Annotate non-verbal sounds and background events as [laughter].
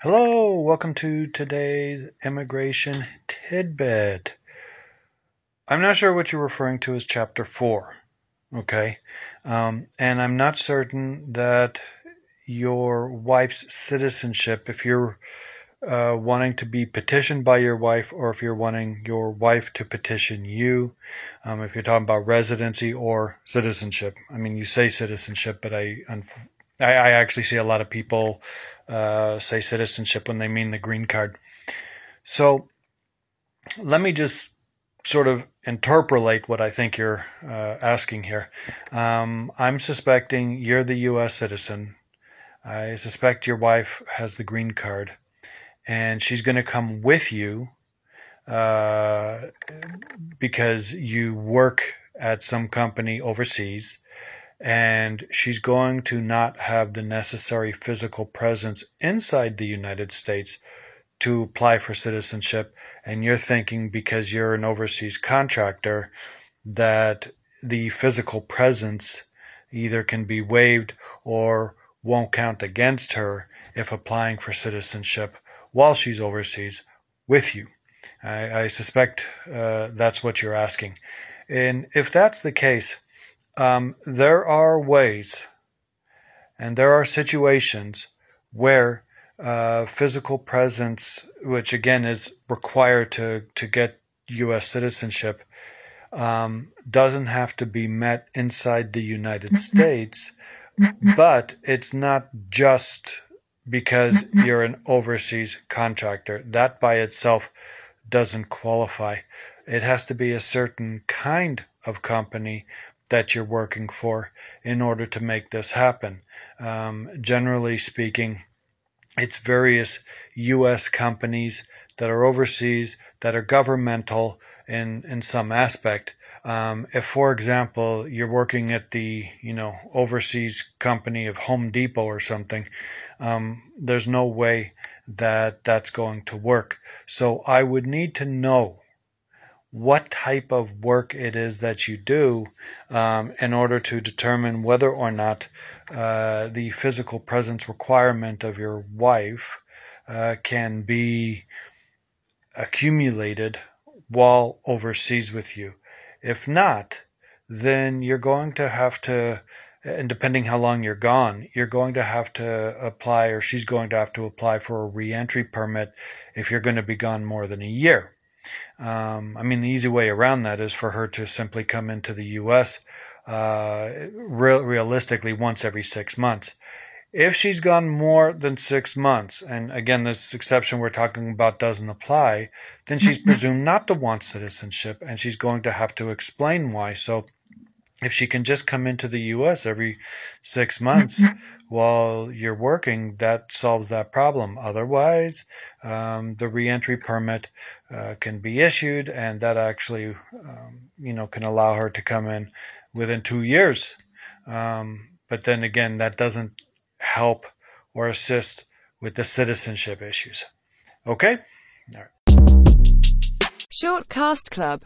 Hello, welcome to today's immigration tidbit. I'm not sure what you're referring to as chapter 4, okay? Um, and I'm not certain that your wife's citizenship, if you're uh, wanting to be petitioned by your wife or if you're wanting your wife to petition you, um, if you're talking about residency or citizenship. I mean, you say citizenship, but I, I, I actually see a lot of people uh, say citizenship when they mean the green card. So let me just sort of interpolate what I think you're uh, asking here. Um, I'm suspecting you're the U.S. citizen. I suspect your wife has the green card, and she's going to come with you uh, because you work at some company overseas and she's going to not have the necessary physical presence inside the United States to apply for citizenship. And you're thinking because you're an overseas contractor that the physical presence either can be waived or won't count against her if applying for citizenship while she's overseas with you. I, I suspect uh, that's what you're asking. And if that's the case, um, there are ways and there are situations where uh, physical presence, which again is required to, to get U.S. citizenship, um, doesn't have to be met inside the United mm-hmm. States, mm-hmm. but it's not just because mm-hmm. you're an overseas contractor. That by itself doesn't qualify. It has to be a certain kind of company that you're working for in order to make this happen. Um, generally speaking, it's various U.S. companies that are overseas, that are governmental in, in some aspect. Um, if, for example, you're working at the you know overseas company of Home Depot or something, um, there's no way that that's going to work. So I would need to know what type of work it is that you do um, in order to determine whether or not uh, the physical presence requirement of your wife uh, can be accumulated while overseas with you. If not, then you're going to have to, and depending how long you're gone, you're going to have to apply, or she's going to have to apply for a reentry permit if you're going to be gone more than a year. Um, I mean, the easy way around that is for her to simply come into the U.S. Uh, real, realistically once every six months. If she's gone more than six months, and again, this exception we're talking about doesn't apply, then she's [laughs] presumed not to want citizenship, and she's going to have to explain why. So, if she can just come into the U.S. every six months while you're working, that solves that problem. Otherwise, um, the reentry permit uh, can be issued, and that actually, um, you know, can allow her to come in within two years. Um, but then again, that doesn't help or assist with the citizenship issues. Okay? Short Cast Club